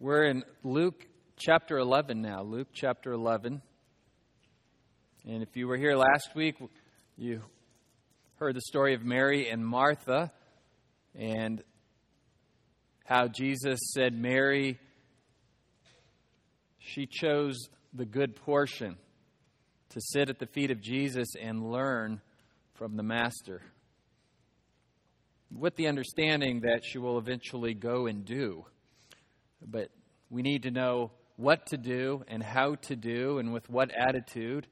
We're in Luke chapter 11 now. Luke chapter 11. And if you were here last week, you heard the story of Mary and Martha and how Jesus said, Mary, she chose the good portion to sit at the feet of Jesus and learn from the Master. With the understanding that she will eventually go and do but we need to know what to do and how to do and with what attitude.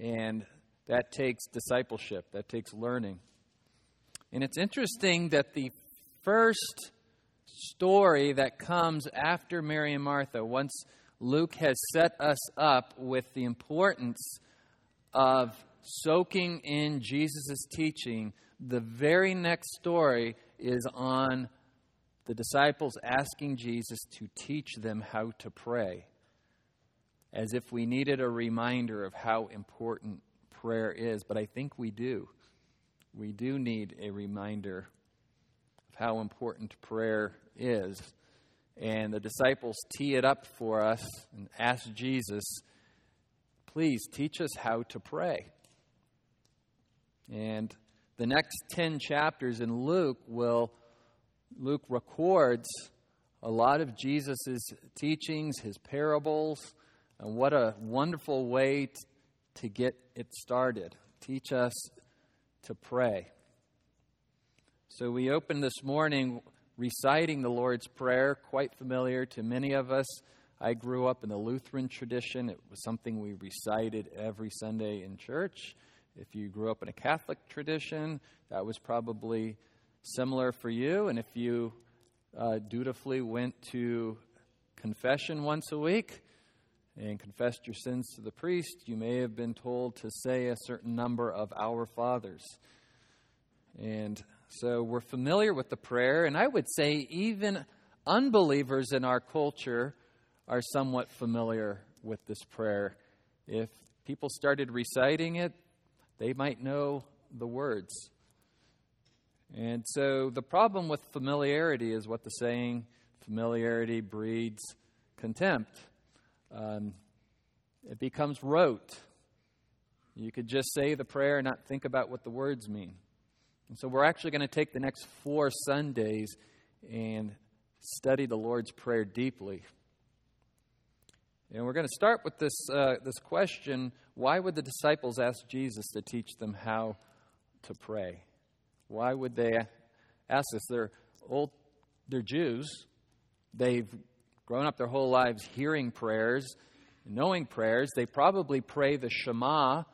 And that takes discipleship, that takes learning. And it's interesting that the first story that comes after Mary and Martha, once Luke has set us up with the importance of soaking in Jesus' teaching, the very next story is on the disciples asking Jesus to teach them how to pray, as if we needed a reminder of how important prayer is. But I think we do. We do need a reminder of how important prayer is. And the disciples tee it up for us and ask Jesus, please teach us how to pray. And the next 10 chapters in Luke will Luke records a lot of Jesus' teachings, his parables, and what a wonderful way t- to get it started. Teach us to pray. So we open this morning reciting the Lord's Prayer, quite familiar to many of us. I grew up in the Lutheran tradition. It was something we recited every Sunday in church. If you grew up in a Catholic tradition, that was probably similar for you. And if you uh, dutifully went to confession once a week and confessed your sins to the priest, you may have been told to say a certain number of Our Fathers. And so we're familiar with the prayer, and I would say even unbelievers in our culture are somewhat familiar with this prayer. If people started reciting it, they might know the words. And so the problem with familiarity is what the saying familiarity breeds contempt. Um, it becomes rote. You could just say the prayer and not think about what the words mean. And so we're actually going to take the next four Sundays and study the Lord's Prayer deeply. And we're going to start with this, uh, this question why would the disciples ask Jesus to teach them how to pray? Why would they ask this? They're old, they're Jews. They've grown up their whole lives hearing prayers, knowing prayers. They probably pray the Shema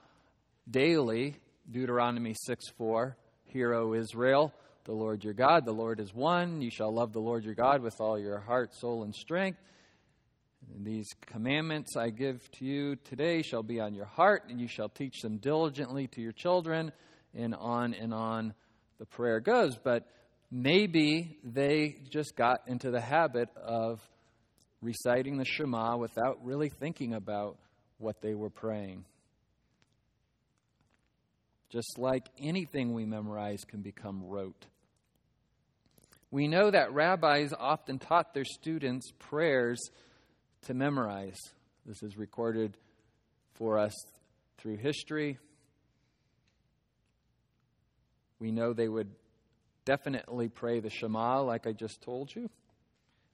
daily, Deuteronomy 6 4. Hear, O Israel, the Lord your God, the Lord is one. You shall love the Lord your God with all your heart, soul, and strength. And these commandments I give to you today shall be on your heart, and you shall teach them diligently to your children, and on and on the prayer goes, but maybe they just got into the habit of reciting the Shema without really thinking about what they were praying. Just like anything we memorize can become rote. We know that rabbis often taught their students prayers to memorize. This is recorded for us through history. We know they would definitely pray the Shema, like I just told you.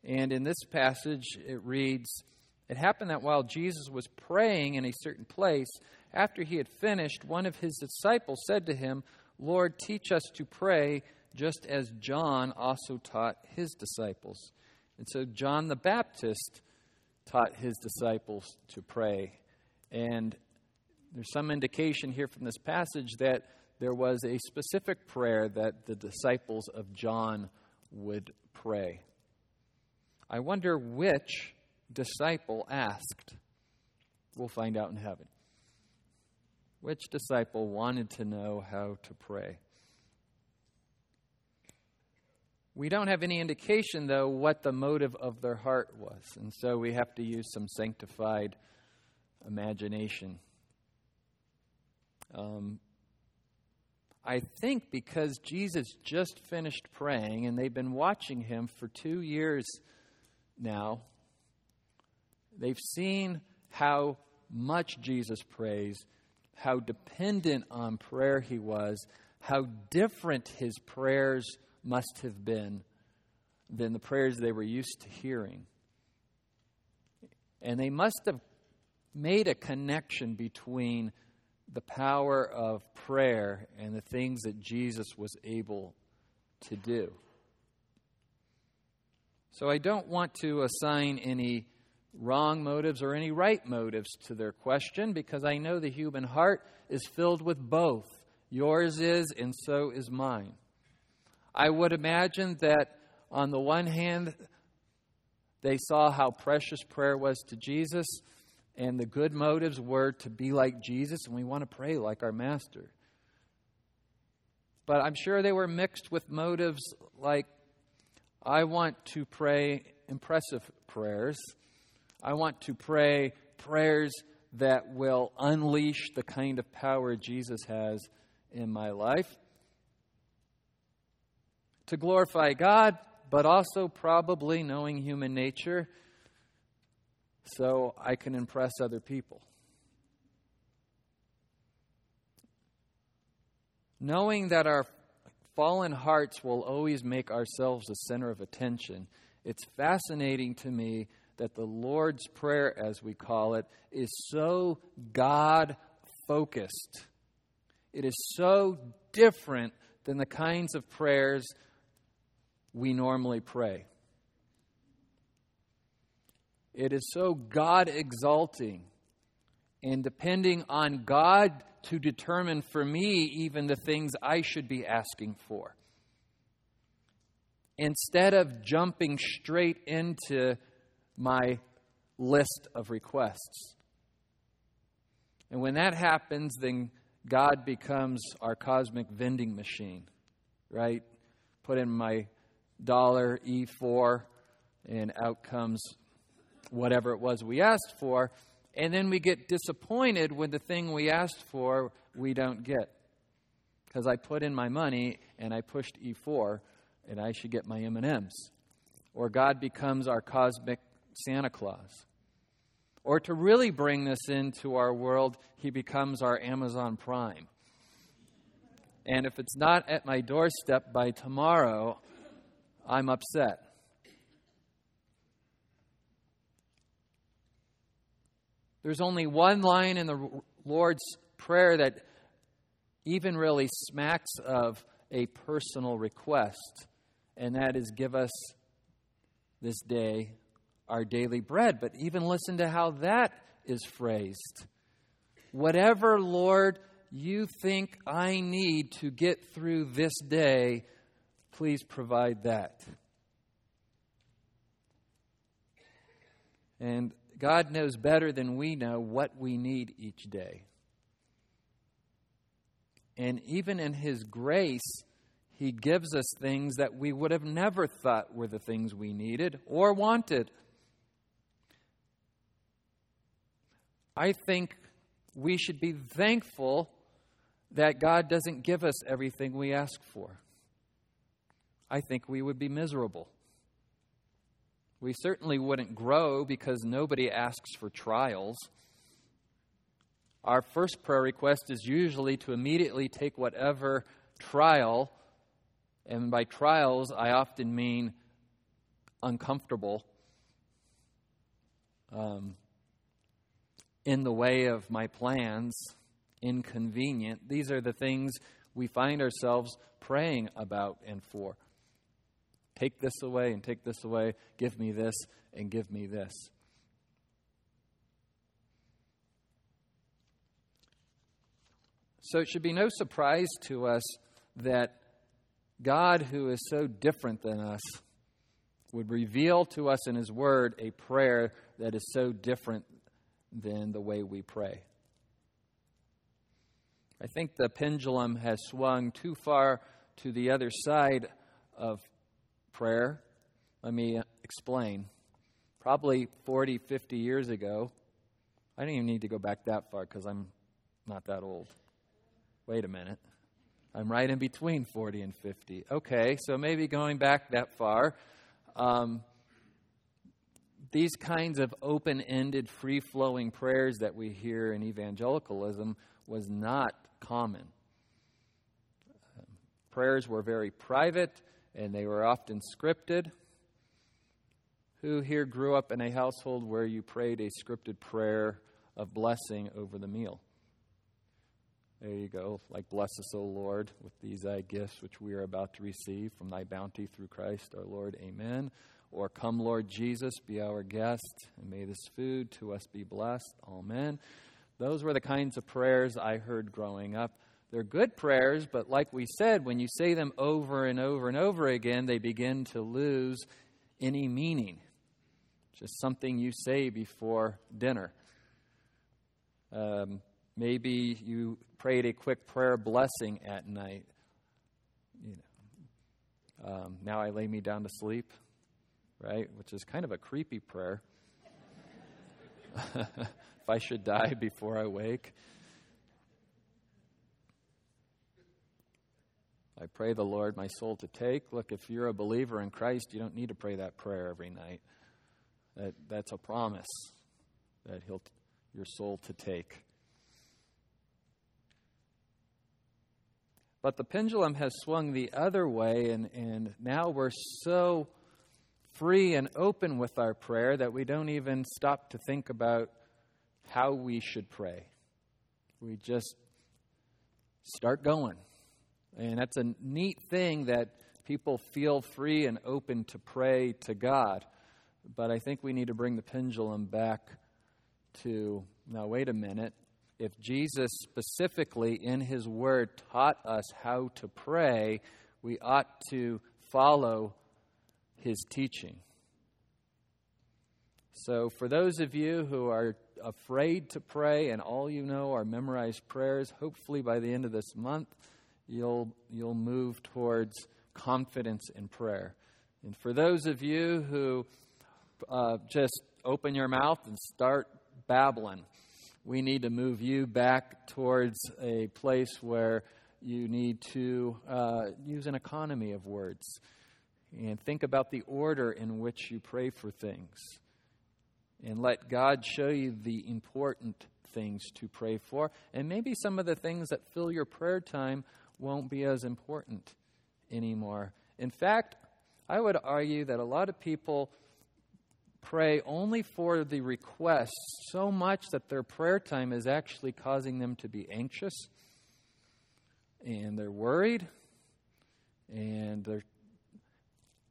And in this passage, it reads It happened that while Jesus was praying in a certain place, after he had finished, one of his disciples said to him, Lord, teach us to pray, just as John also taught his disciples. And so John the Baptist taught his disciples to pray. And there's some indication here from this passage that there was a specific prayer that the disciples of John would pray. I wonder which disciple asked. We'll find out in heaven. Which disciple wanted to know how to pray? We don't have any indication, though, what the motive of their heart was. And so we have to use some sanctified imagination. Um, I think because Jesus just finished praying and they've been watching him for two years now, They've seen how much Jesus prays, how dependent on prayer he was, how different his prayers must have been than the prayers they were used to hearing. And they must have made a connection between the power of prayer and the things that Jesus was able to do. So I don't want to assign any wrong motives or any right motives to their question because I know the human heart is filled with both. Yours is, and so is mine. I would imagine that on the one hand, they saw how precious prayer was to Jesus, and the good motives were to be like Jesus, and we want to pray like our Master. But I'm sure they were mixed with motives like, I want to pray impressive prayers. I want to pray prayers that will unleash the kind of power Jesus has in my life. To glorify God, but also probably knowing human nature so I can impress other people. Knowing that our fallen hearts will always make ourselves the center of attention, it's fascinating to me that the Lord's Prayer, as we call it, is so God focused. It is so different than the kinds of prayers we normally pray. It is so God exalting and depending on God to determine for me even the things I should be asking for. Instead of jumping straight into my list of requests. And when that happens, then God becomes our cosmic vending machine, right? Put in my dollar E4, and out comes whatever it was we asked for. And then we get disappointed when the thing we asked for we don't get. Because I put in my money and I pushed E4 and I should get my M&Ms. Or God becomes our cosmic Santa Claus. Or to really bring this into our world, he becomes our Amazon Prime. And if it's not at my doorstep by tomorrow, I'm upset. There's only one line in the Lord's Prayer that even really smacks of a personal request, and that is give us this day our daily bread. But even listen to how that is phrased. Whatever, Lord, you think I need to get through this day, please provide that. And God knows better than we know what we need each day. And even in His grace, He gives us things that we would have never thought were the things we needed or wanted. I think we should be thankful that God doesn't give us everything we ask for. I think we would be miserable. We certainly wouldn't grow because nobody asks for trials. Our first prayer request is usually to immediately take whatever trial, and by trials, I often mean uncomfortable, um, in the way of my plans, inconvenient. These are the things we find ourselves praying about and for. Take this away and take this away. Give me this and give me this. So it should be no surprise to us that God, who is so different than us, would reveal to us in His Word a prayer that is so different than the way we pray. I think the pendulum has swung too far to the other side of prayer. Let me explain. Probably 40, 50 years ago, I don't even need to go back that far because I'm not that old. Wait a minute. I'm right in between 40 and 50. Okay, so maybe going back that far. Um, these kinds of open ended, free flowing prayers that we hear in evangelicalism was not common. prayers were very private and they were often scripted. Who here grew up in a household where you prayed a scripted prayer of blessing over the meal? There you go. Like, bless us, O Lord, with these thy gifts which we are about to receive from thy bounty through Christ our Lord. Amen. Or, come, Lord Jesus, be our guest, and may this food to us be blessed. Amen. Those were the kinds of prayers I heard growing up. They're good prayers, but like we said, when you say them over and over and over again, they begin to lose any meaning. Just something you say before dinner. Um, maybe you prayed a quick prayer blessing at night. You know, um, now I lay me down to sleep, right? Which is kind of a creepy prayer. if I should die before I wake. I pray the Lord my soul to take. Look, if you're a believer in Christ, you don't need to pray that prayer every night. That, that's a promise that He'll your soul to take. But the pendulum has swung the other way, and, and now we're so free and open with our prayer that we don't even stop to think about how we should pray. We just start going. And that's a neat thing that people feel free and open to pray to God. But I think we need to bring the pendulum back to now, wait a minute if Jesus specifically in his word taught us how to pray, we ought to follow his teaching. So, for those of you who are afraid to pray and all you know are memorized prayers, hopefully by the end of this month, you'll, you'll move towards confidence in prayer. And for those of you who uh, just open your mouth and start babbling, we need to move you back towards a place where you need to uh, use an economy of words and think about the order in which you pray for things. And let God show you the important things to pray for. And maybe some of the things that fill your prayer time won't be as important anymore. In fact, I would argue that a lot of people pray only for the request so much that their prayer time is actually causing them to be anxious and they're worried and they're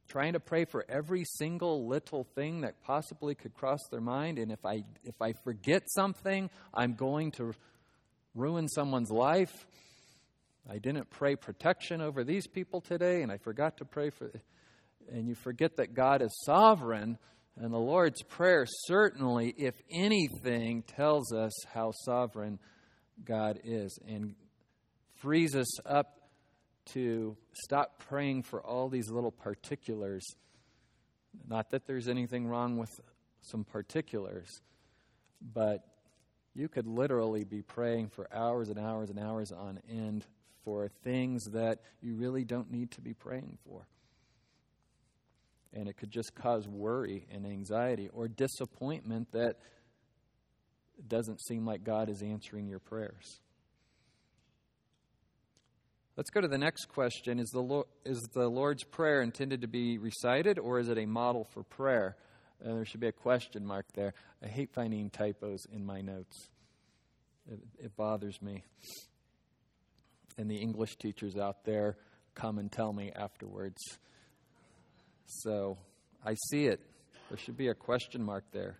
trying to pray for every single little thing that possibly could cross their mind and if I if I forget something I'm going to ruin someone's life I didn't pray protection over these people today and I forgot to pray for and you forget that God is sovereign and the Lord's Prayer certainly, if anything, tells us how sovereign God is and frees us up to stop praying for all these little particulars. Not that there's anything wrong with some particulars, but you could literally be praying for hours and hours and hours on end for things that you really don't need to be praying for and it could just cause worry and anxiety or disappointment that doesn't seem like God is answering your prayers. Let's go to the next question. Is the, Lord, is the Lord's Prayer intended to be recited or is it a model for prayer? Uh, there should be a question mark there. I hate finding typos in my notes, it, it bothers me. And the English teachers out there come and tell me afterwards. So I see it. There should be a question mark there.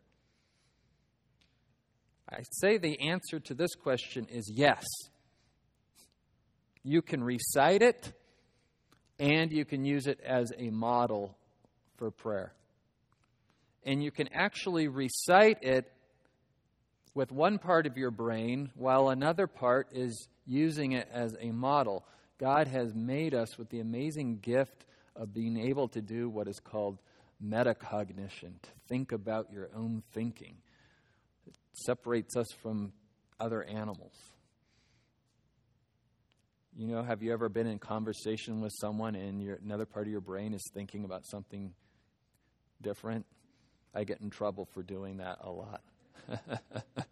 I say the answer to this question is yes. You can recite it and you can use it as a model for prayer. And you can actually recite it with one part of your brain while another part is using it as a model. God has made us with the amazing gift of being able to do what is called metacognition, to think about your own thinking. It separates us from other animals. You know, have you ever been in conversation with someone and your, another part of your brain is thinking about something different? I get in trouble for doing that a lot.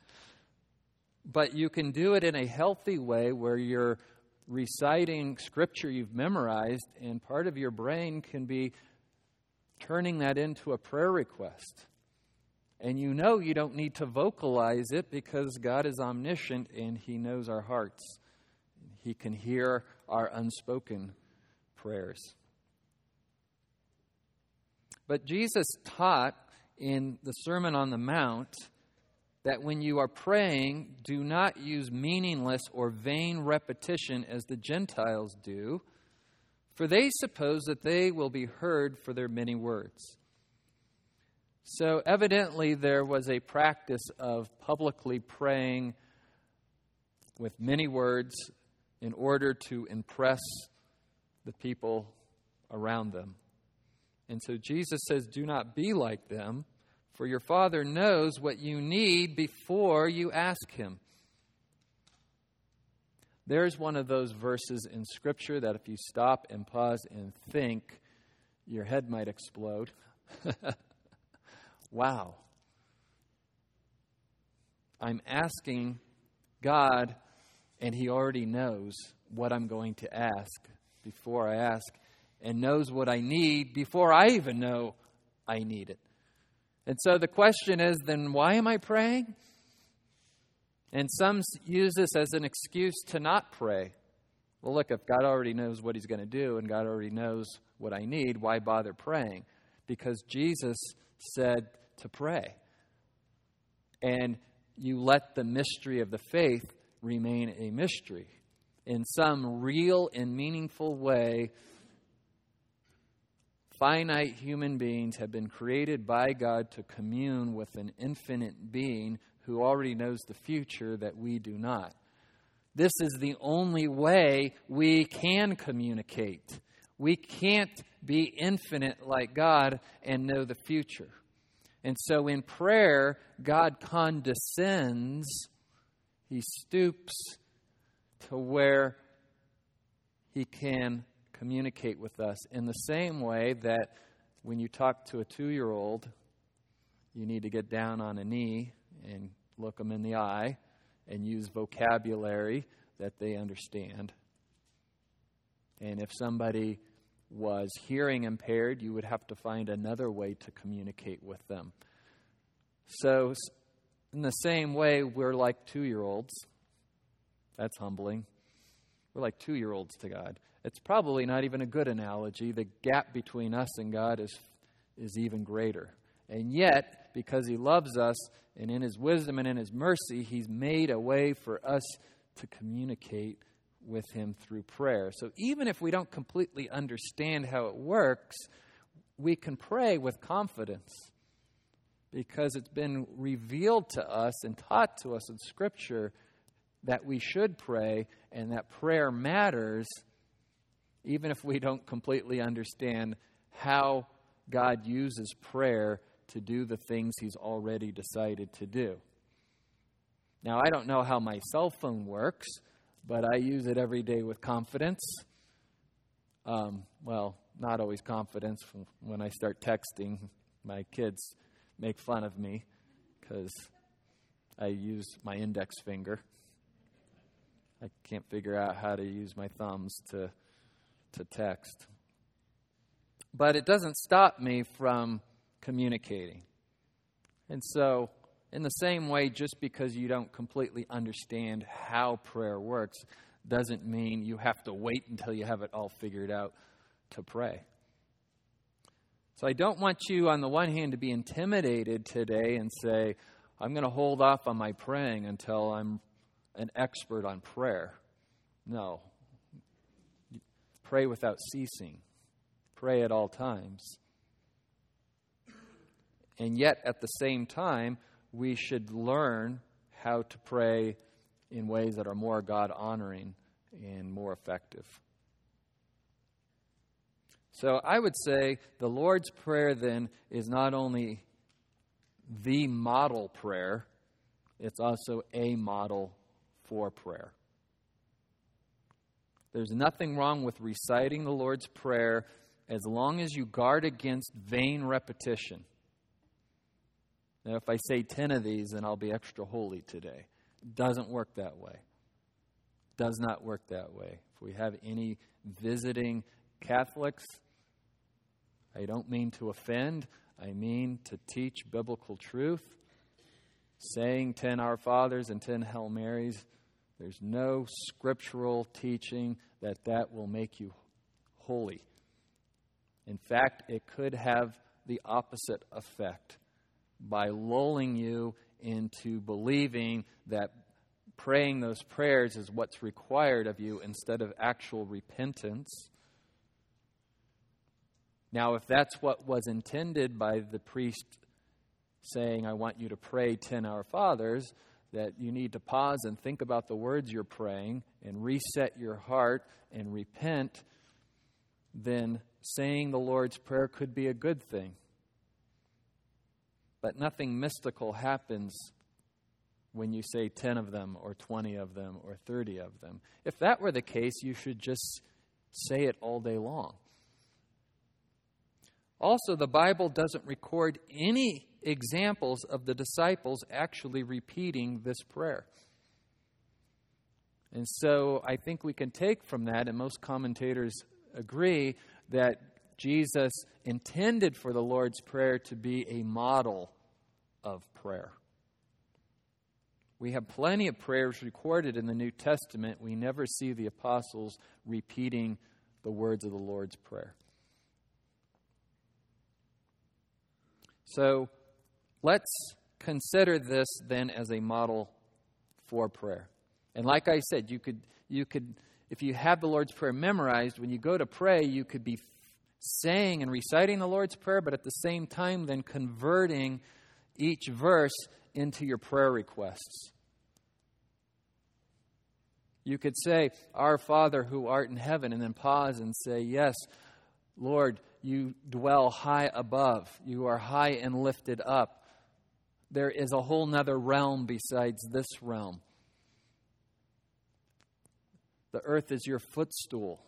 but you can do it in a healthy way where you're reciting scripture you've memorized, and part of your brain can be turning that into a prayer request. And you know you don't need to vocalize it because God is omniscient and He knows our hearts. He can hear our unspoken prayers. But Jesus taught in the Sermon on the Mount that when you are praying, do not use meaningless or vain repetition as the Gentiles do, for they suppose that they will be heard for their many words. So, evidently, there was a practice of publicly praying with many words in order to impress the people around them. And so Jesus says, Do not be like them, for your Father knows what you need before you ask Him. There's one of those verses in Scripture that if you stop and pause and think, your head might explode. wow. I'm asking God, and He already knows what I'm going to ask before I ask and knows what I need before I even know I need it. And so the question is then why am I praying? And some use this as an excuse to not pray. Well, look, if God already knows what He's going to do and God already knows what I need, why bother praying? Because Jesus said to pray. And you let the mystery of the faith remain a mystery. In some real and meaningful way, finite human beings have been created by God to commune with an infinite being who already knows the future that we do not. This is the only way we can communicate. We can't be infinite like God and know the future. And so in prayer, God condescends, He stoops to where He can communicate with us in the same way that when you talk to a two year old, you need to get down on a knee and look them in the eye and use vocabulary that they understand. And if somebody was hearing impaired, you would have to find another way to communicate with them. So, in the same way, we're like two year olds. That's humbling. We're like two year olds to God. It's probably not even a good analogy. The gap between us and God is, is even greater. And yet, because He loves us, and in His wisdom and in His mercy, He's made a way for us to communicate with Him through prayer. So even if we don't completely understand how it works, we can pray with confidence because it's been revealed to us and taught to us in Scripture that we should pray and that prayer matters even if we don't completely understand how God uses prayer to do the things He's already decided to do. Now, I don't know how my cell phone works, but I use it every day with confidence. Um, well, not always confidence. When I start texting, my kids make fun of me because I use my index finger. I can't figure out how to use my thumbs to to text. But it doesn't stop me from communicating. And so, in the same way, just because you don't completely understand how prayer works doesn't mean you have to wait until you have it all figured out to pray. So, I don't want you, on the one hand, to be intimidated today and say, I'm going to hold off on my praying until I'm an expert on prayer. No, Pray without ceasing. Pray at all times. And yet, at the same time, we should learn how to pray in ways that are more God honoring and more effective. So I would say the Lord's Prayer then is not only the model prayer, it's also a model for prayer. There's nothing wrong with reciting the Lord's Prayer as long as you guard against vain repetition. Now, if I say 10 of these, then I'll be extra holy today. Doesn't work that way. Does not work that way. If we have any visiting Catholics, I don't mean to offend, I mean to teach biblical truth. Saying 10 Our Fathers and 10 Hail Marys, there's no scriptural teaching that that will make you holy. In fact, it could have the opposite effect by lulling you into believing that praying those prayers is what's required of you instead of actual repentance. Now, if that's what was intended by the priest saying, I want you to pray 10 Our Fathers, that you need to pause and think about the words you're praying and reset your heart and repent, then saying the Lord's Prayer could be a good thing. But nothing mystical happens when you say 10 of them or 20 of them or 30 of them. If that were the case, you should just say it all day long. Also, the Bible doesn't record any examples of the disciples actually repeating this prayer. And so I think we can take from that, and most commentators agree, that Jesus intended for the Lord's Prayer to be a model of prayer. We have plenty of prayers recorded in the New Testament. We never see the apostles repeating the words of the Lord's Prayer. So let's consider this then as a model for prayer. And like I said, you could, you could, if you have the Lord's Prayer memorized, when you go to pray, you could be saying and reciting the Lord's Prayer, but at the same time, then converting each verse into your prayer requests. You could say, Our Father who art in heaven, and then pause and say, Yes, Lord, you dwell high above. You are high and lifted up. There is a whole nother realm besides this realm. The earth is your footstool.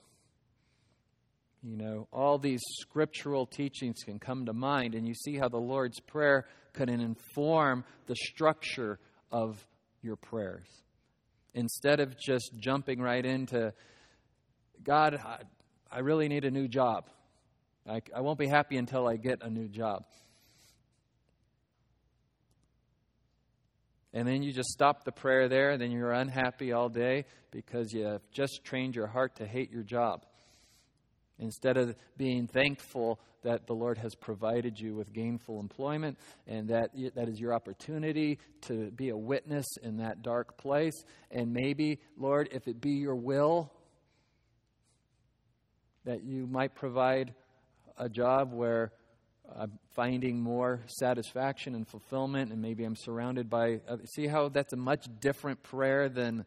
You know, all these scriptural teachings can come to mind, and you see how the Lord's Prayer can inform the structure of your prayers. Instead of just jumping right into, God, I, I really need a new job. I, I won't be happy until I get a new job. And then you just stop the prayer there, and then you're unhappy all day because you have just trained your heart to hate your job. Instead of being thankful that the Lord has provided you with gainful employment and that that is your opportunity to be a witness in that dark place. And maybe, Lord, if it be your will, that you might provide a job where I'm finding more satisfaction and fulfillment, and maybe I'm surrounded by. Uh, see how that's a much different prayer than,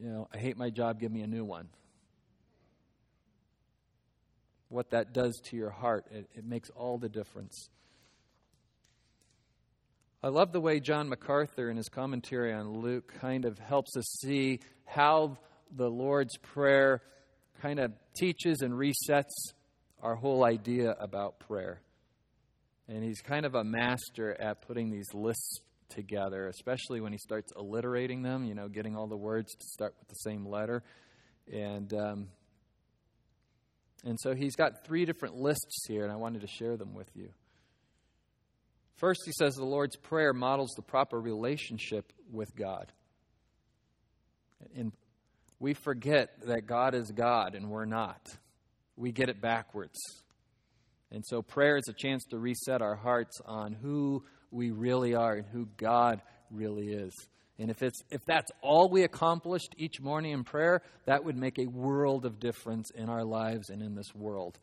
you know, I hate my job, give me a new one. What that does to your heart, it, it makes all the difference. I love the way John MacArthur, in his commentary on Luke, kind of helps us see how the Lord's Prayer kind of teaches and resets our whole idea about prayer. And he's kind of a master at putting these lists together, especially when he starts alliterating them, you know, getting all the words to start with the same letter. And, um, and so he's got three different lists here, and I wanted to share them with you. First, he says the Lord's Prayer models the proper relationship with God. And we forget that God is God and we're not we get it backwards. And so prayer is a chance to reset our hearts on who we really are and who God really is. And if it's if that's all we accomplished each morning in prayer, that would make a world of difference in our lives and in this world.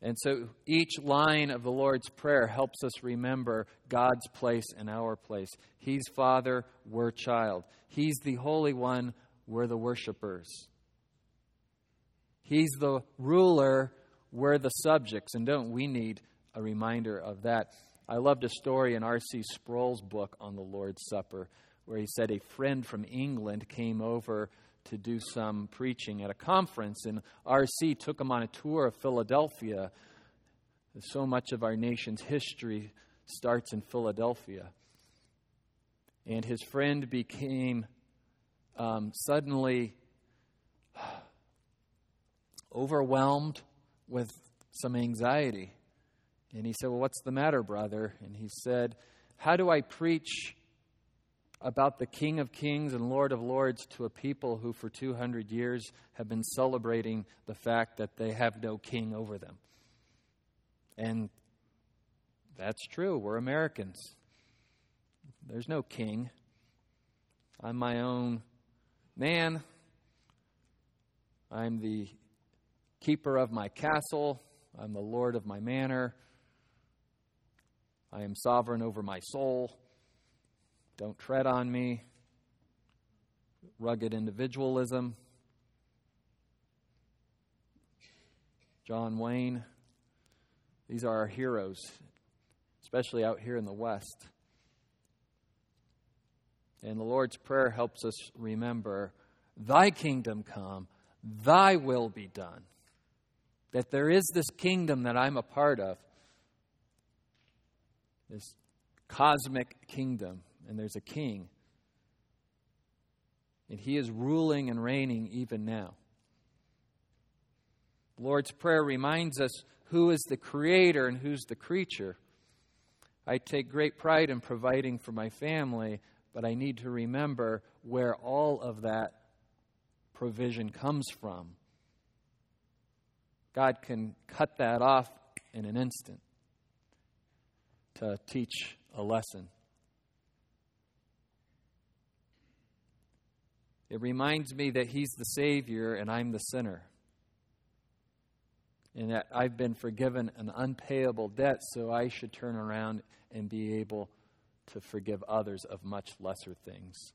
And so each line of the Lord's Prayer helps us remember God's place and our place. He's Father, we're child. He's the Holy One, we're the worshipers. He's the ruler, we're the subjects. And don't we need a reminder of that? I loved a story in R.C. Sproul's book on the Lord's Supper where he said a friend from England came over to do some preaching at a conference, and R.C. took him on a tour of Philadelphia. So much of our nation's history starts in Philadelphia. And his friend became um, suddenly overwhelmed with some anxiety. And he said, Well, what's the matter, brother? And he said, How do I preach about the King of Kings and Lord of Lords to a people who for 200 years have been celebrating the fact that they have no king over them? And that's true. We're Americans. There's no king. I'm my own man. I'm the keeper of my castle. I'm the lord of my manor. I am sovereign over my soul. Don't tread on me. Rugged individualism. John Wayne. These are our heroes, especially out here in the West. And the Lord's Prayer helps us remember Thy kingdom come, Thy will be done. That there is this kingdom that I'm a part of, this cosmic kingdom, and there's a king. And he is ruling and reigning even now. The Lord's Prayer reminds us who is the creator and who's the creature. I take great pride in providing for my family, but I need to remember where all of that provision comes from. God can cut that off in an instant to teach a lesson. It reminds me that He's the Savior and I'm the sinner. And that I've been forgiven an unpayable debt, so I should turn around and be able to forgive others of much lesser things.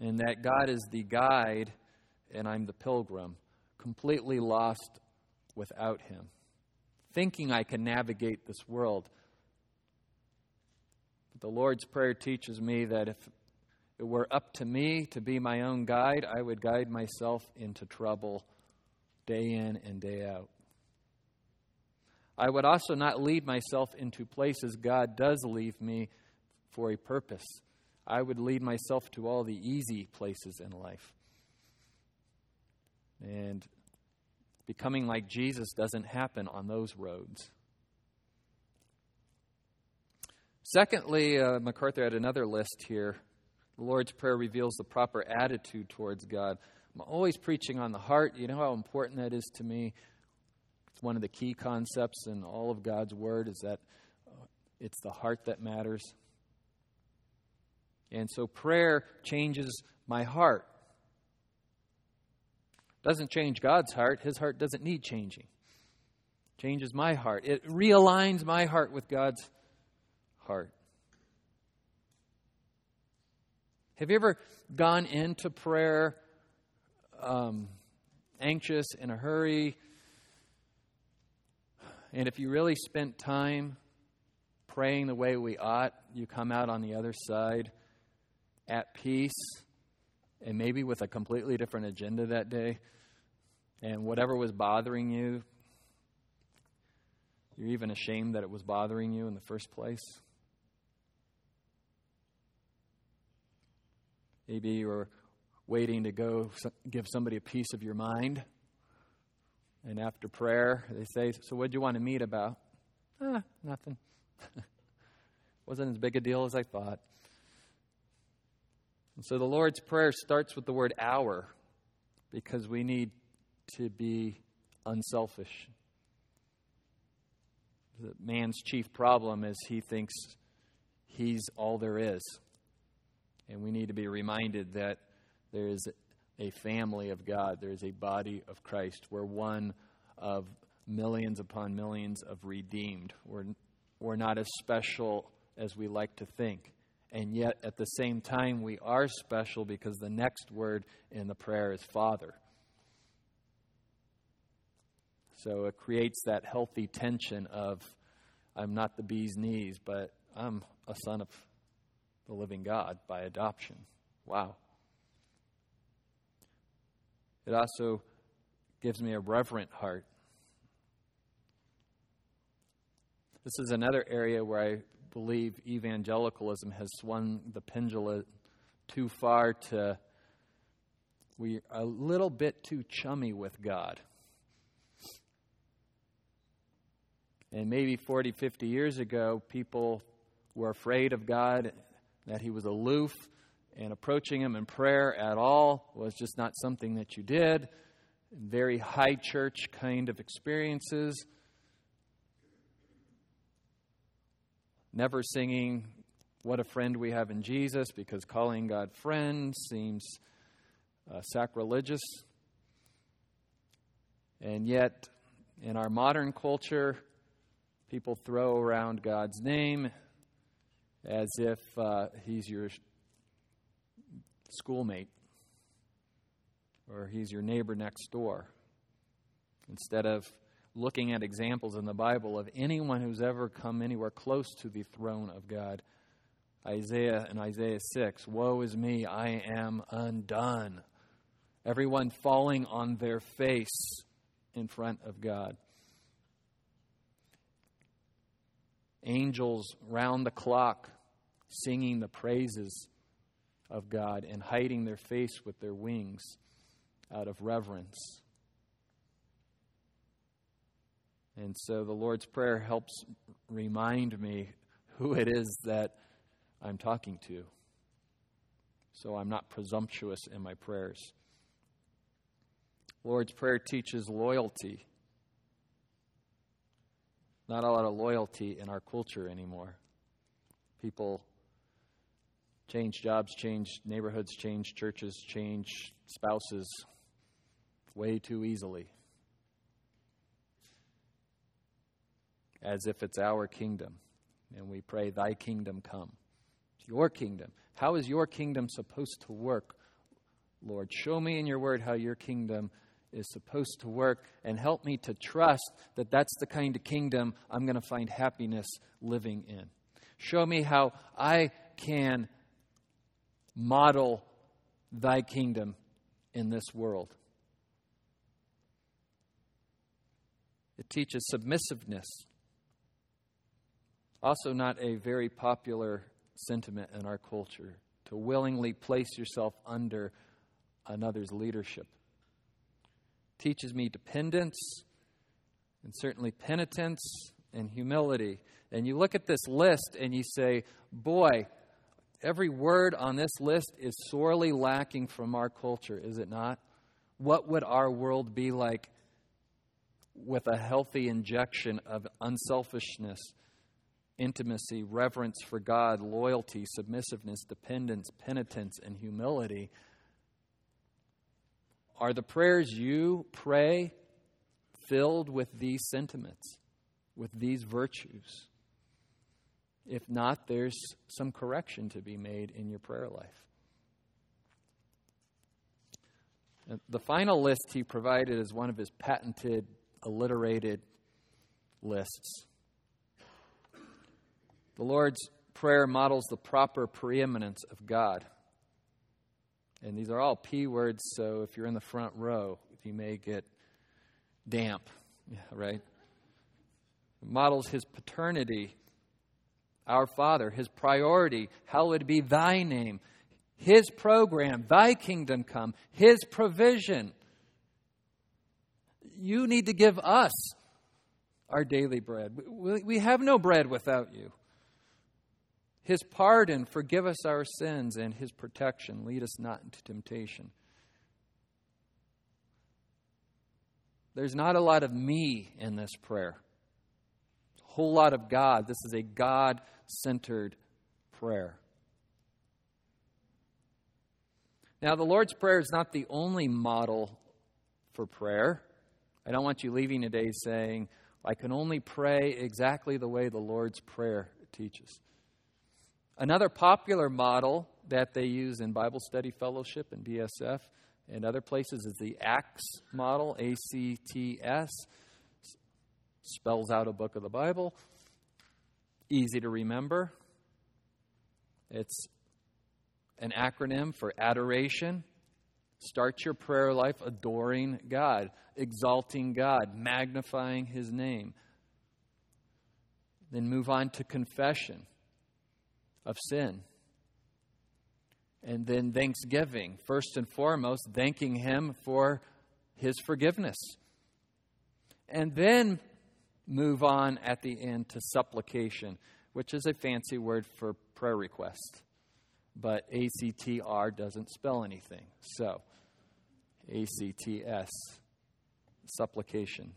And that God is the guide and I'm the pilgrim, completely lost without Him, thinking I can navigate this world. But the Lord's Prayer teaches me that if it were up to me to be my own guide, I would guide myself into trouble day in and day out. I would also not lead myself into places God does leave me for a purpose. I would lead myself to all the easy places in life. And becoming like Jesus doesn't happen on those roads. Secondly, uh, MacArthur had another list here. The Lord's Prayer reveals the proper attitude towards God. I'm always preaching on the heart. You know how important that is to me It's one of the key concepts in all of God's Word is that uh, it's the heart that matters. And so prayer changes my heart. Doesn't change God's heart. His heart doesn't need changing. Changes my heart. It realigns my heart with God's heart. Have you ever gone into prayer um, anxious, in a hurry, and if you really spent time praying the way we ought, you come out on the other side at peace and maybe with a completely different agenda that day. And whatever was bothering you, you're even ashamed that it was bothering you in the first place. Maybe you were waiting to go give somebody a piece of your mind and after prayer, they say, So, what do you want to meet about? Ah, nothing. Wasn't as big a deal as I thought. And so the Lord's Prayer starts with the word our because we need to be unselfish. The man's chief problem is he thinks he's all there is. And we need to be reminded that there is a family of God. There is a body of Christ. We're one of millions upon millions of redeemed. We're, we're not as special as we like to think. And yet, at the same time, we are special because the next word in the prayer is Father. So it creates that healthy tension of, I'm not the bee's knees, but I'm a son of the living God by adoption. Wow. It also gives me a reverent heart. This is another area where I believe evangelicalism has swung the pendulum too far to we're a little bit too chummy with God. And maybe 40, 50 years ago, people were afraid of God, that He was aloof, and approaching Him in prayer at all was just not something that you did. Very high church kind of experiences. Never singing What a Friend We Have in Jesus because calling God friend seems uh, sacrilegious. And yet, in our modern culture, people throw around God's name as if uh, he's your schoolmate or he's your neighbor next door. Instead of looking at examples in the Bible of anyone who's ever come anywhere close to the throne of God. Isaiah and Isaiah 6 Woe is me, I am undone everyone falling on their face in front of God. Angels round the clock singing the praises of God and hiding their face with their wings out of reverence. And so the Lord's Prayer helps remind me who it is that I'm talking to. So I'm not presumptuous in my prayers. Lord's Prayer teaches loyalty. Not a lot of loyalty in our culture anymore. People change jobs, change neighborhoods, change churches, change spouses way too easily. As if it's our kingdom. And we pray, Thy kingdom come. Your kingdom. How is your kingdom supposed to work, Lord? Show me in your word how your kingdom is supposed to work and help me to trust that that's the kind of kingdom I'm going to find happiness living in. Show me how I can model thy kingdom in this world. It teaches submissiveness. Also, not a very popular sentiment in our culture to willingly place yourself under another's leadership teaches me dependence and certainly penitence and humility. And you look at this list and you say, boy, every word on this list is sorely lacking from our culture, is it not? What would our world be like with a healthy injection of unselfishness, intimacy, reverence for God, loyalty, submissiveness, dependence, penitence, and humility? Are the prayers you pray filled with these sentiments, with these virtues? If not, there's some correction to be made in your prayer life. Uh, the final list he provided is one of his patented, alliterated lists. The Lord's Prayer models the proper preeminence of God. And these are all P words, so if you're in the front row, you may get damp, yeah, right? It models his paternity, our Father, his priority, how hallowed be thy name, his program, thy kingdom come, his provision. You need to give us our daily bread. We have no bread without you. His pardon, forgive us our sins, and His protection, lead us not into temptation. There's not a lot of me in this prayer, a whole lot of God. This is a God centered prayer. Now, the Lord's Prayer is not the only model for prayer. I don't want you leaving today saying, I can only pray exactly the way the Lord's Prayer teaches. Another popular model that they use in Bible study fellowship and BSF and other places is the ACTS model, A C T S. Spells out a book of the Bible. Easy to remember. It's an acronym for adoration. Start your prayer life adoring God, exalting God, magnifying His name. Then move on to confession of sin. And then thanksgiving. First and foremost, thanking Him for His forgiveness. And then move on at the end to supplication, which is a fancy word for prayer request. But ACTR doesn't spell anything. So, ACTS, supplication.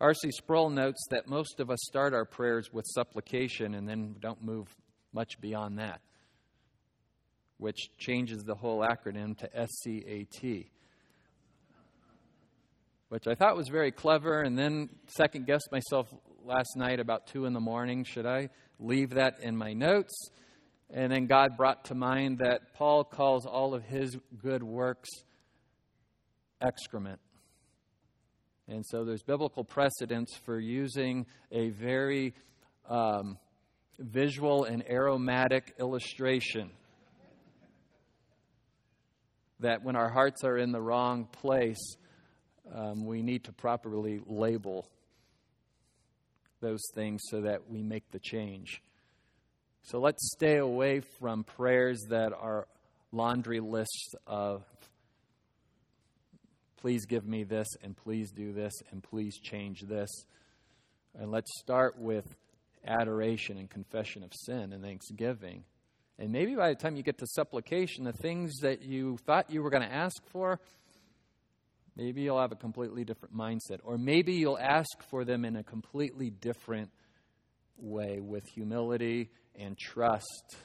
R.C. Sproul notes that most of us start our prayers with supplication and then don't move much beyond that, which changes the whole acronym to SCAT, which I thought was very clever, and then second guessed myself last night about 2 in the morning. Should I leave that in my notes? And then God brought to mind that Paul calls all of his good works excrement. And so there's biblical precedence for using a very um, visual and aromatic illustration. That when our hearts are in the wrong place, um, we need to properly label those things so that we make the change. So let's stay away from prayers that are laundry lists of please give me this, and please do this, and please change this. And let's start with adoration and confession of sin and thanksgiving. And maybe by the time you get to supplication, the things that you thought you were going to ask for, maybe you'll have a completely different mindset. Or maybe you'll ask for them in a completely different way with humility and trust.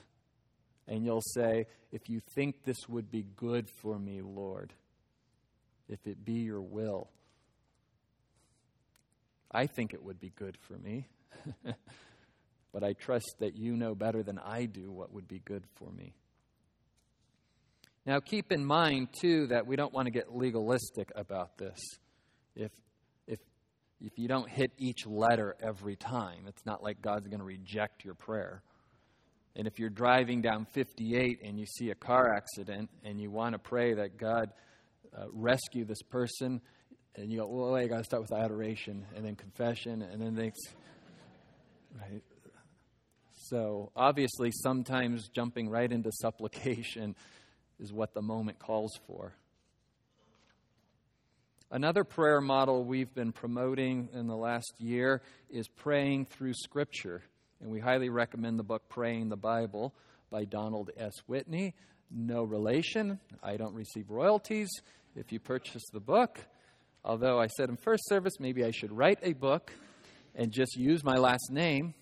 And you'll say, If you think this would be good for me, Lord, if it be your will. I think it would be good for me, but I trust that you know better than I do what would be good for me. Now, keep in mind, too, that we don't want to get legalistic about this. If, if, if you don't hit each letter every time, it's not like God's going to reject your prayer. And if you're driving down 58 and you see a car accident and you want to pray that God uh, rescue this person. And you go, well, I got to start with adoration and then confession and then thanks. Right? So obviously, sometimes jumping right into supplication is what the moment calls for. Another prayer model we've been promoting in the last year is praying through Scripture. And we highly recommend the book Praying the Bible by Donald S. Whitney. No relation. I don't receive royalties if you purchase the book. Although I said in first service, maybe I should write a book and just use my last name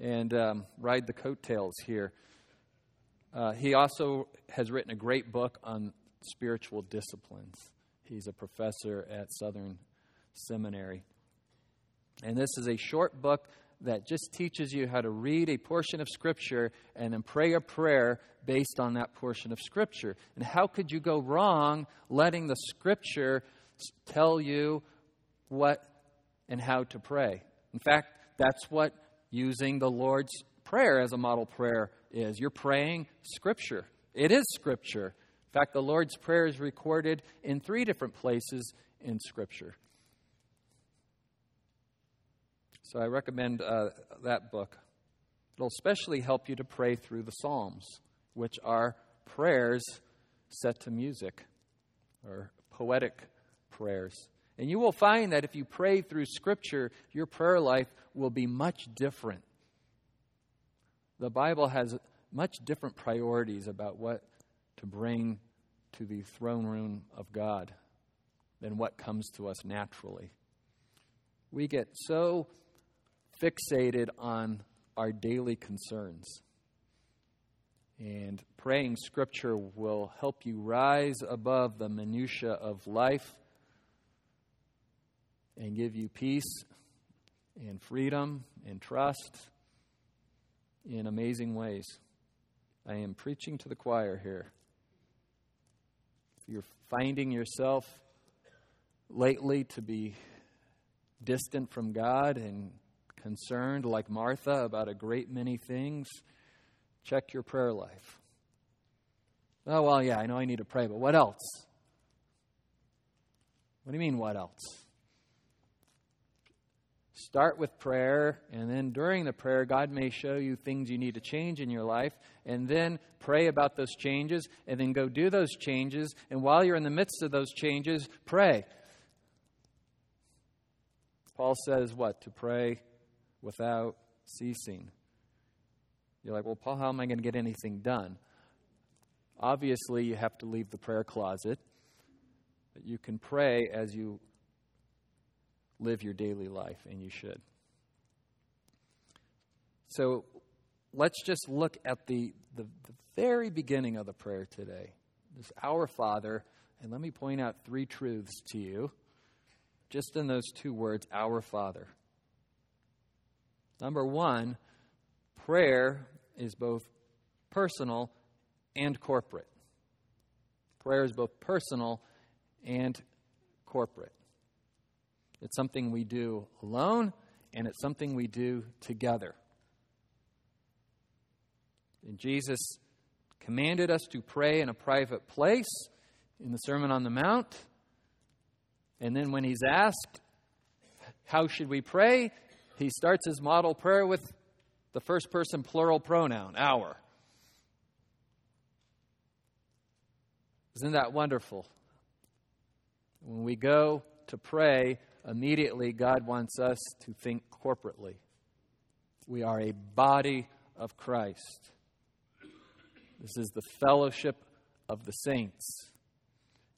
and um, ride the coattails here. Uh, he also has written a great book on spiritual disciplines. He's a professor at Southern Seminary. And this is a short book that just teaches you how to read a portion of Scripture and then pray a prayer based on that portion of Scripture. And how could you go wrong letting the Scripture tell you what and how to pray? In fact, that's what using the Lord's Prayer as a model prayer is. You're praying Scripture, it is Scripture. In fact, the Lord's Prayer is recorded in three different places in Scripture. So I recommend uh, that book. It'll especially help you to pray through the Psalms, which are prayers set to music or poetic prayers. And you will find that if you pray through Scripture, your prayer life will be much different. The Bible has much different priorities about what to bring to the throne room of God than what comes to us naturally. We get so fixated on our daily concerns. And praying scripture will help you rise above the minutitia of life and give you peace and freedom and trust in amazing ways. I am preaching to the choir here. If you're finding yourself lately to be distant from God and concerned, like Martha, about a great many things, check your prayer life. Oh, well, yeah, I know I need to pray, but what else? What do you mean, what else? start with prayer, and then during the prayer, God may show you things you need to change in your life, and then pray about those changes, and then go do those changes. And while you're in the midst of those changes, pray. Paul says what? To pray without ceasing. You're like, well, Paul, how am I going to get anything done? Obviously, you have to leave the prayer closet, but you can pray as you live your daily life, and you should. So let's just look at the, the, the, very beginning of the prayer today. This Our Father, and let me point out three truths to you, just in those two words, Our Father. Number one, prayer is both personal and corporate. Prayer is both personal and corporate. It's something we do alone, and it's something we do together. And Jesus commanded us to pray in a private place in the Sermon on the Mount. And then when he's asked, How should we pray? He starts his model prayer with the first person plural pronoun, our. Isn't that wonderful? When we go to pray, immediately God wants us to think corporately. We are a body of Christ. This is the fellowship of the saints.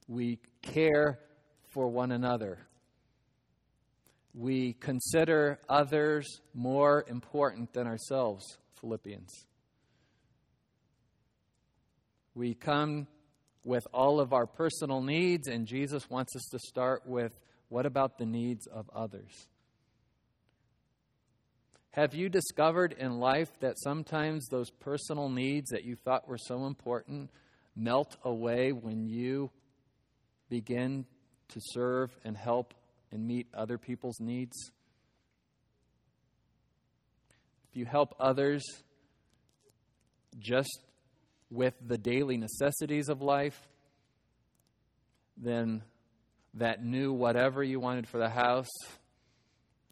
We care for one another. We consider others more important than ourselves, Philippians. We come with all of our personal needs, and Jesus wants us to start with what about the needs of others? Have you discovered in life that sometimes those personal needs that you thought were so important melt away when you begin to serve and help and meet other people's needs? If you help others just with the daily necessities of life, then that new whatever you wanted for the house,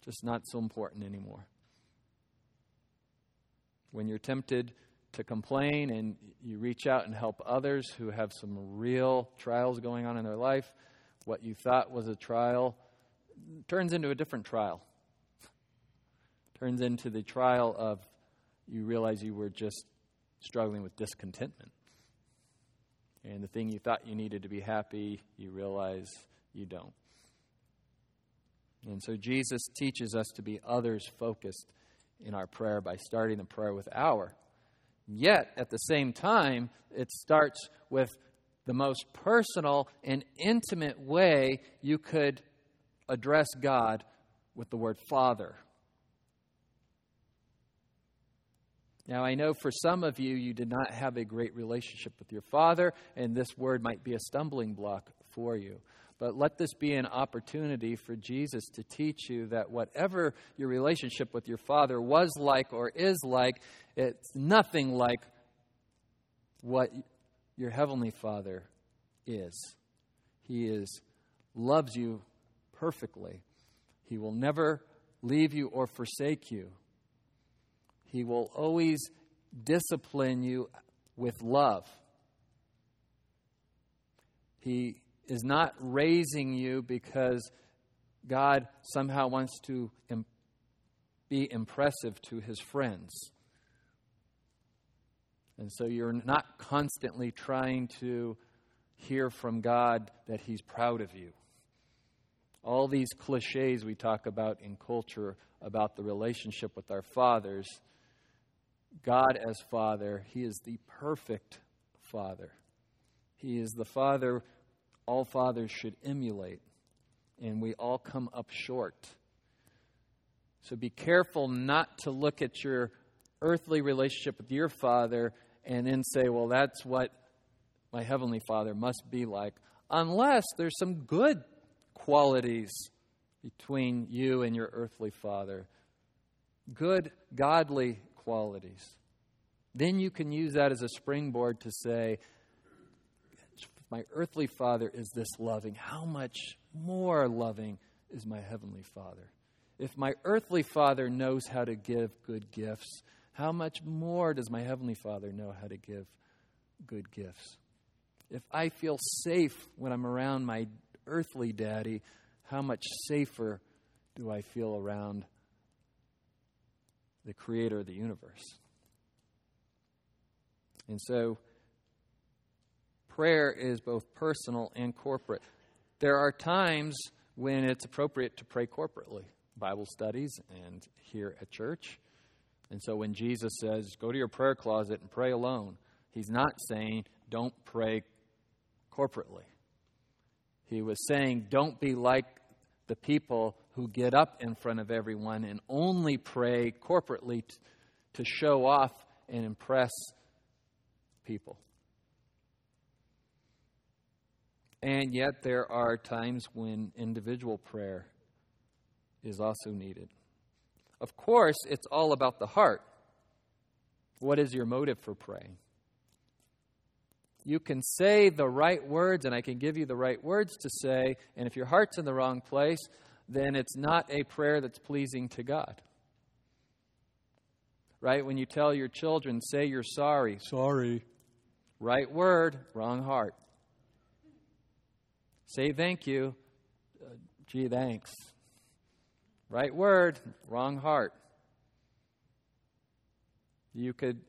just not so important anymore. When you're tempted to complain and you reach out and help others who have some real trials going on in their life, what you thought was a trial turns into a different trial. Turns into the trial of you realize you were just struggling with discontentment. And the thing you thought you needed to be happy, you realize you don't. And so Jesus teaches us to be others focused in our prayer by starting the prayer with our. Yet, at the same time, it starts with the most personal and intimate way you could address God with the word Father. Now, I know for some of you, you did not have a great relationship with your Father, and this word might be a stumbling block for you. But let this be an opportunity for Jesus to teach you that whatever your relationship with your Father was like or is like, it's nothing like what your Heavenly Father is. He is loves you perfectly. He will never leave you or forsake you. He will always discipline you with love. He is not raising you because God somehow wants to be impressive to his friends. And so you're not constantly trying to hear from God that he's proud of you. All these cliches we talk about in culture about the relationship with our fathers, God as Father, He is the perfect Father. He is the Father all fathers should emulate, and we all come up short. So be careful not to look at your earthly relationship with your Father and then say, well, that's what my Heavenly Father must be like, unless there's some good qualities between you and your earthly Father. Good, godly qualities. Then you can use that as a springboard to say, my earthly father is this loving, how much more loving is my heavenly father? If my earthly father knows how to give good gifts, how much more does my heavenly father know how to give good gifts? If I feel safe when I'm around my earthly daddy, how much safer do I feel around the creator of the universe? And so, prayer is both personal and corporate. There are times when it's appropriate to pray corporately, Bible studies and here at church. And so when Jesus says, go to your prayer closet and pray alone, he's not saying, don't pray corporately. He was saying, don't be like the people who get up in front of everyone and only pray corporately t- to show off and impress people. And yet, there are times when individual prayer is also needed. Of course, it's all about the heart. What is your motive for praying? You can say the right words, and I can give you the right words to say, and if your heart's in the wrong place, then it's not a prayer that's pleasing to God. Right? When you tell your children, say you're sorry. Sorry. Right word, wrong heart. Say thank you. Uh, gee, thanks. Right word, wrong heart. You could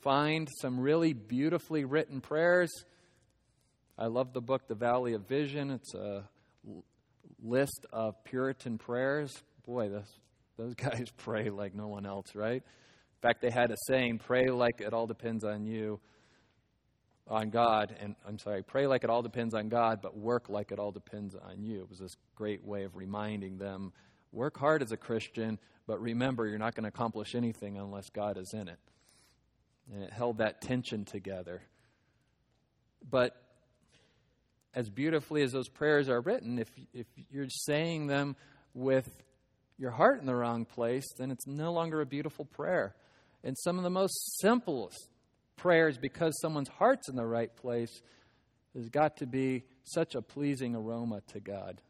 find some really beautifully written prayers. I love the book, The Valley of Vision. It's a list of Puritan prayers. Boy, those, those guys pray like no one else, right? In fact, they had a saying pray like it all depends on you, on God. And I'm sorry, pray like it all depends on God, but work like it all depends on you. It was this great way of reminding them work hard as a Christian, but remember, you're not going to accomplish anything unless God is in it. And it held that tension together. But as beautifully as those prayers are written, if, if you're saying them with your heart in the wrong place, then it's no longer a beautiful prayer. And some of the most simplest prayers, because someone's heart's in the right place, has got to be such a pleasing aroma to God.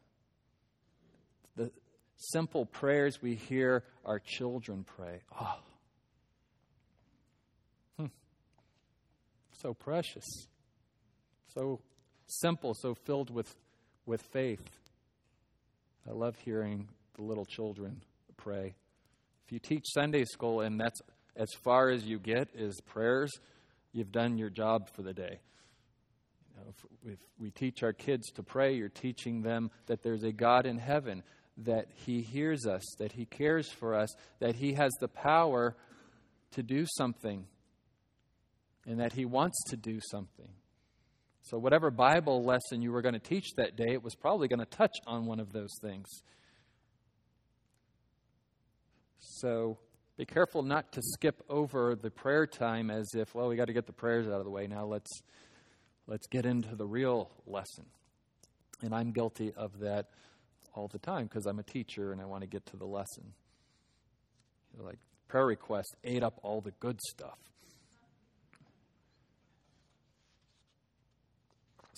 The simple prayers we hear our children pray. Oh, so precious, so simple, so filled with, with faith. I love hearing the little children pray. If you teach Sunday school and that's as far as you get is prayers, you've done your job for the day. You know, if, if we teach our kids to pray, you're teaching them that there's a God in heaven, that He hears us, that He cares for us, that He has the power to do something and that He wants to do something. So, whatever Bible lesson you were going to teach that day, it was probably going to touch on one of those things. So, be careful not to skip over the prayer time as if, well, we got to get the prayers out of the way. Now let's let's get into the real lesson. And I'm guilty of that all the time because I'm a teacher and I want to get to the lesson. Like prayer requests ate up all the good stuff.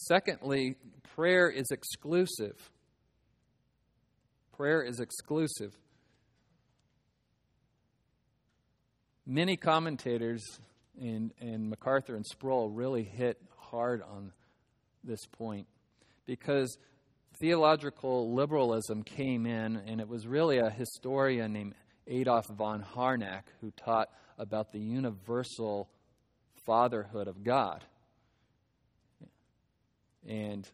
Secondly, prayer is exclusive. Prayer is exclusive. Many commentators, and, and MacArthur and Sproul, really hit hard on this point because theological liberalism came in, and it was really a historian named Adolf von Harnack who taught about the universal fatherhood of God. And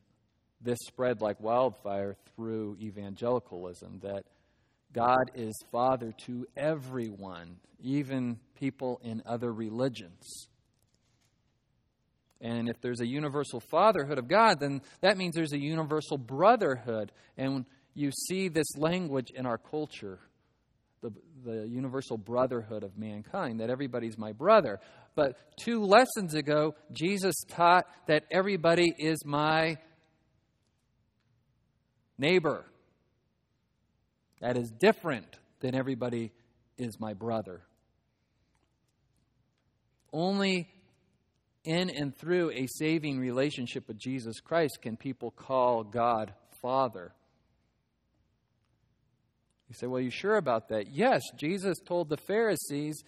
this spread like wildfire through evangelicalism that God is Father to everyone, even people in other religions. And if there's a universal fatherhood of God, then that means there's a universal brotherhood. And you see this language in our culture the, the universal brotherhood of mankind, that everybody's my brother. But two lessons ago, Jesus taught that everybody is my neighbor. That is different than everybody is my brother. Only in and through a saving relationship with Jesus Christ can people call God Father. You say, Well, you sure about that? Yes, Jesus told the Pharisees,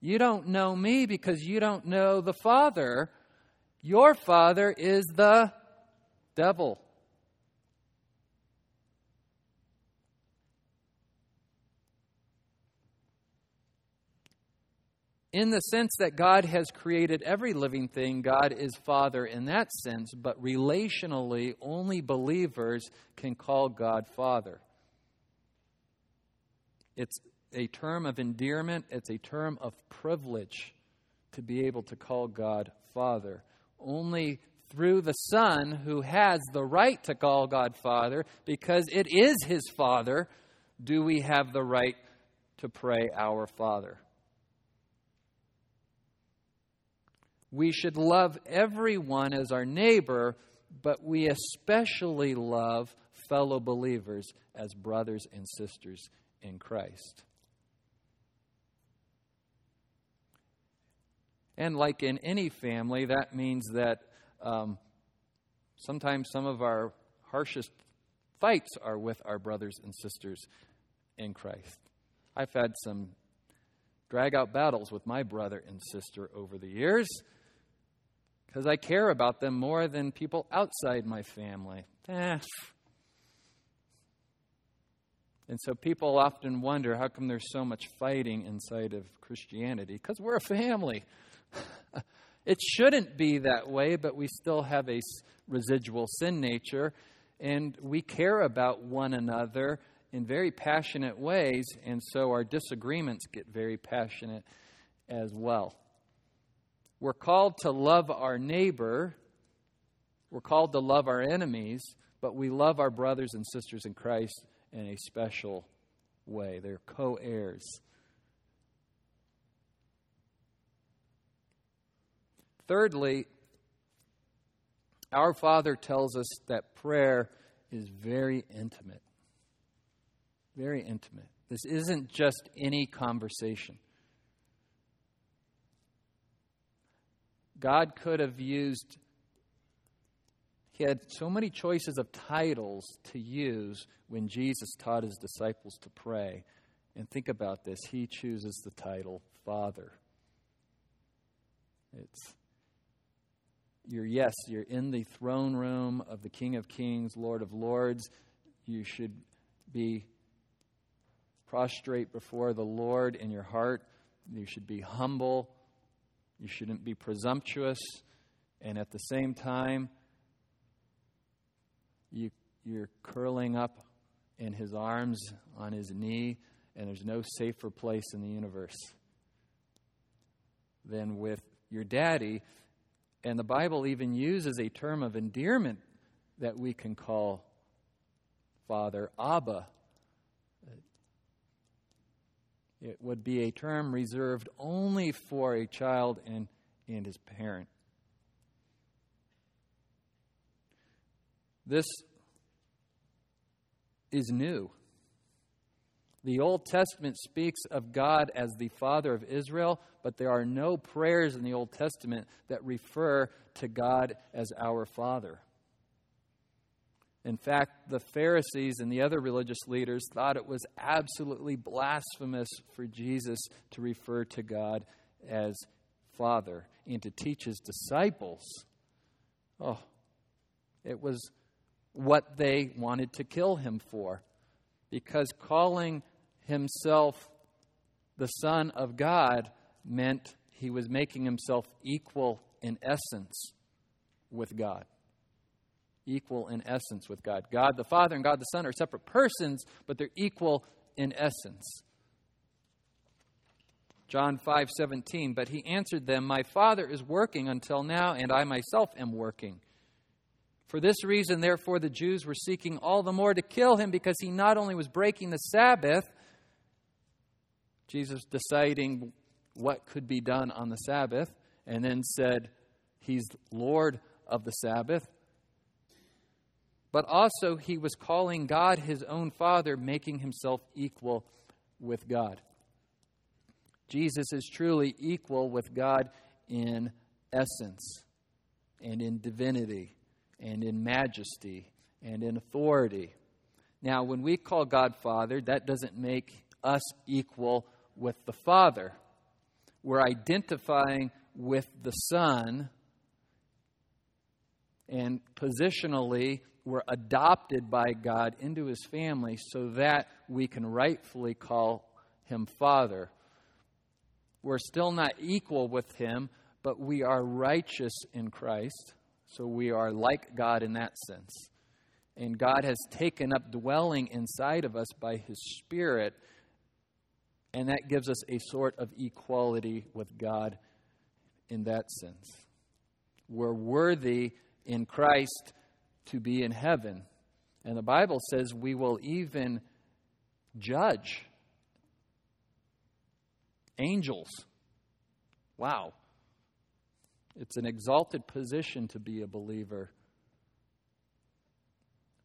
You don't know me because you don't know the Father. Your Father is the devil. in the sense that God has created every living thing, God is Father in that sense, but relationally, only believers can call God Father. It's a term of endearment, it's a term of privilege to be able to call God Father. Only through the Son, who has the right to call God Father, because it is His Father, do we have the right to pray, Our Father. We should love everyone as our neighbor, but we especially love fellow believers as brothers and sisters in Christ. And like in any family, that means that um, sometimes some of our harshest fights are with our brothers and sisters in Christ. I've had some drag out battles with my brother and sister over the years because I care about them more than people outside my family. Eh. And so people often wonder how come there's so much fighting inside of Christianity? Because we're a family. it shouldn't be that way, but we still have a residual sin nature, and we care about one another in very passionate ways, and so our disagreements get very passionate as well. We're called to love our neighbor. We're called to love our enemies, but we love our brothers and sisters in Christ in a special way. They're co heirs. Thirdly, our Father tells us that prayer is very intimate. Very intimate. This isn't just any conversation. God could have used, he had so many choices of titles to use when Jesus taught his disciples to pray. And think about this he chooses the title Father. It's you're yes, you're in the throne room of the King of Kings, Lord of Lords. You should be prostrate before the Lord in your heart. You should be humble you shouldn't be presumptuous. And at the same time, you, you're curling up in his arms on his knee, and there's no safer place in the universe than with your daddy. And the Bible even uses a term of endearment that we can call Father, Abba. It would be a term reserved only for a child and, and his parent. This is new. The Old Testament speaks of God as the Father of Israel, but there are no prayers in the Old Testament that refer to God as our Father. In fact, the Pharisees and the other religious leaders thought it was absolutely blasphemous for Jesus to refer to God as Father and to teach his disciples. Oh, it was what they wanted to kill him for. Because calling himself the Son of God meant he was making himself equal in essence with God equal in essence with God. God the Father and God the Son are separate persons, but they're equal in essence. John 5:17 But he answered them, "My Father is working until now, and I myself am working." For this reason, therefore, the Jews were seeking all the more to kill him because he not only was breaking the Sabbath, Jesus deciding what could be done on the Sabbath, and then said, He's Lord of the Sabbath but also he was calling God his own Father, making himself equal with God. Jesus is truly equal with God in essence and in divinity and in majesty and in authority. Now, when we call God Father, that doesn't make us equal with the Father. We're identifying with the Son, and positionally, we're adopted by God into His family so that we can rightfully call Him Father. We're still not equal with Him, but we are righteous in Christ, so we are like God in that sense. And God has taken up dwelling inside of us by His Spirit and that gives us a sort of equality with God in that sense. We're worthy in Christ to be in heaven. And the Bible says we will even judge angels. Wow. It's an exalted position to be a believer.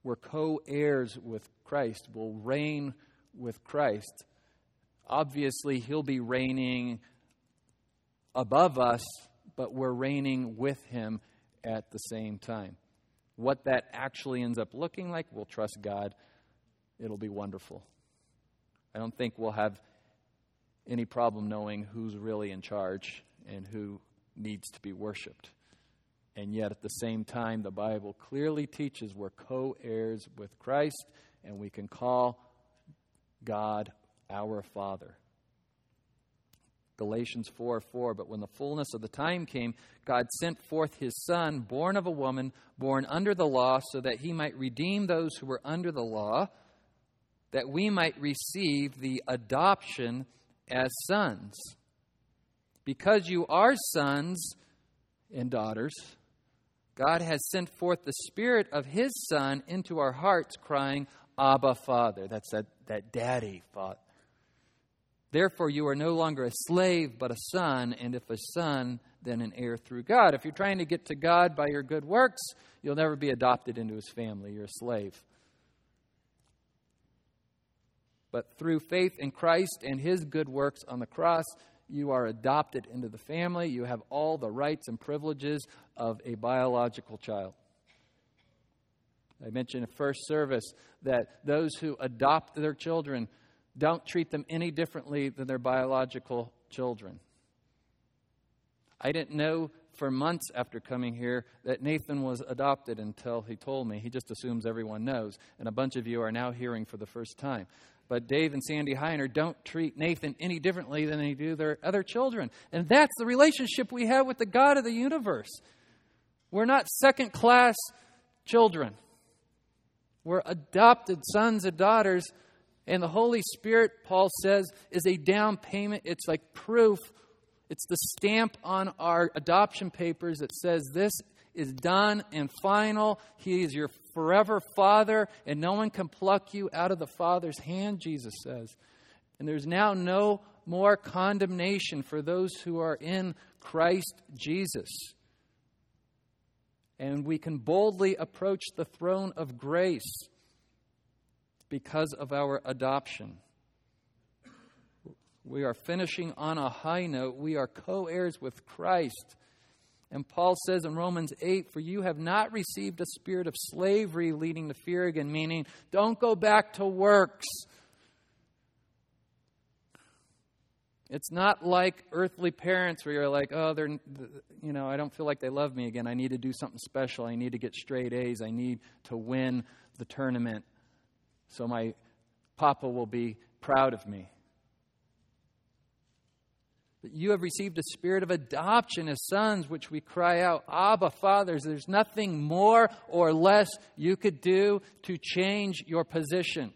We're co heirs with Christ, we'll reign with Christ obviously he'll be reigning above us, but we're reigning with him at the same time. What that actually ends up looking like, we'll trust God. It'll be wonderful. I don't think we'll have any problem knowing who's really in charge and who needs to be worshiped. And yet, at the same time, the Bible clearly teaches we're co heirs with Christ and we can call God our Father. Galatians 4 4. But when the fullness of the time came, God sent forth his Son, born of a woman, born under the law, so that he might redeem those who were under the law, that we might receive the adoption as sons. Because you are sons and daughters, God has sent forth the Spirit of His Son into our hearts, crying, Abba, Father. That's that, that daddy thought. Therefore, you are no longer a slave, but a son, and if a son, then an heir through God. If you're trying to get to God by your good works, you'll never be adopted into his family. You're a slave. But through faith in Christ and his good works on the cross, you are adopted into the family. You have all the rights and privileges of a biological child. I mentioned in first service that those who adopt their children don't treat them any differently than their biological children. I didn't know for months after coming here that Nathan was adopted until he told me. He just assumes everyone knows. And a bunch of you are now hearing for the first time. But Dave and Sandy Heiner don't treat Nathan any differently than they do their other children. And that's the relationship we have with the God of the universe. We're not second class children, we're adopted sons and daughters and the Holy Spirit, Paul says, is a down payment. It's like proof. It's the stamp on our adoption papers that says this is done and final. He is your forever Father, and no one can pluck you out of the Father's hand, Jesus says. And there's now no more condemnation for those who are in Christ Jesus. And we can boldly approach the throne of grace because of our adoption. We are finishing on a high note. We are co heirs with Christ. And Paul says in Romans 8, For you have not received a spirit of slavery leading to fear again, meaning don't go back to works. It's not like earthly parents where you're like, oh, they're, you know, I don't feel like they love me again. I need to do something special. I need to get straight A's. I need to win the tournament so my papa will be proud of me. But you have received a spirit of adoption as sons, which we cry out, Abba, Fathers. There's nothing more or less you could do to change your position.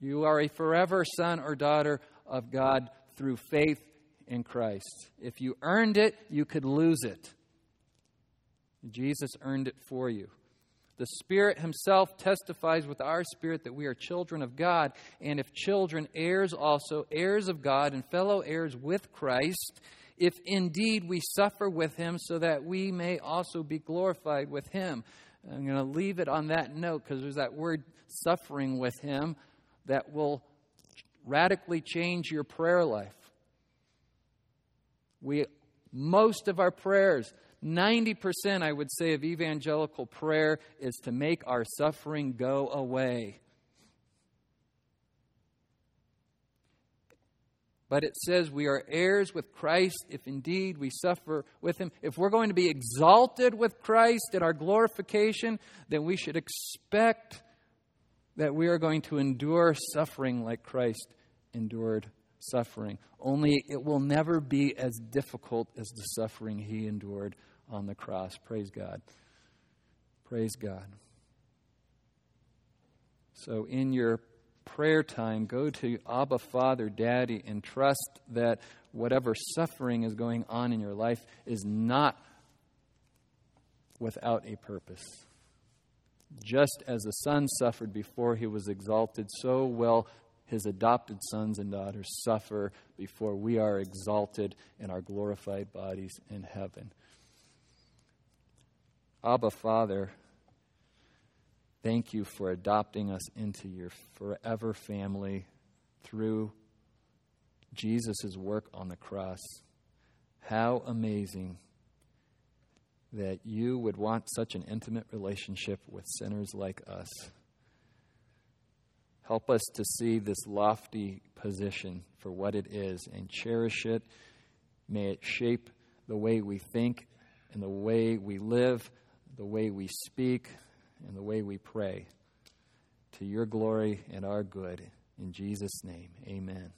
You are a forever son or daughter of God through faith in Christ. If you earned it, you could lose it. Jesus earned it for you. The Spirit Himself testifies with our spirit that we are children of God, and if children, heirs also, heirs of God, and fellow heirs with Christ, if indeed we suffer with Him, so that we may also be glorified with Him. I'm going to leave it on that note because there's that word suffering with Him that will radically change your prayer life. We, most of our prayers, 90%, I would say, of evangelical prayer is to make our suffering go away. But it says we are heirs with Christ if indeed we suffer with him. If we're going to be exalted with Christ in our glorification, then we should expect that we are going to endure suffering like Christ endured suffering. Only it will never be as difficult as the suffering he endured on the cross. Praise God. Praise God. So, in your prayer time, go to Abba, Father, Daddy, and trust that whatever suffering is going on in your life is not without a purpose. Just as the Son suffered before he was exalted, so will his adopted sons and daughters suffer before we are exalted in our glorified bodies in heaven. Abba, Father, Thank you for adopting us into your forever family through Jesus' work on the cross. How amazing that you would want such an intimate relationship with sinners like us. Help us to see this lofty position for what it is and cherish it. May it shape the way we think and the way we live, the way we speak and the way we pray to your glory and our good. In Jesus' name, amen.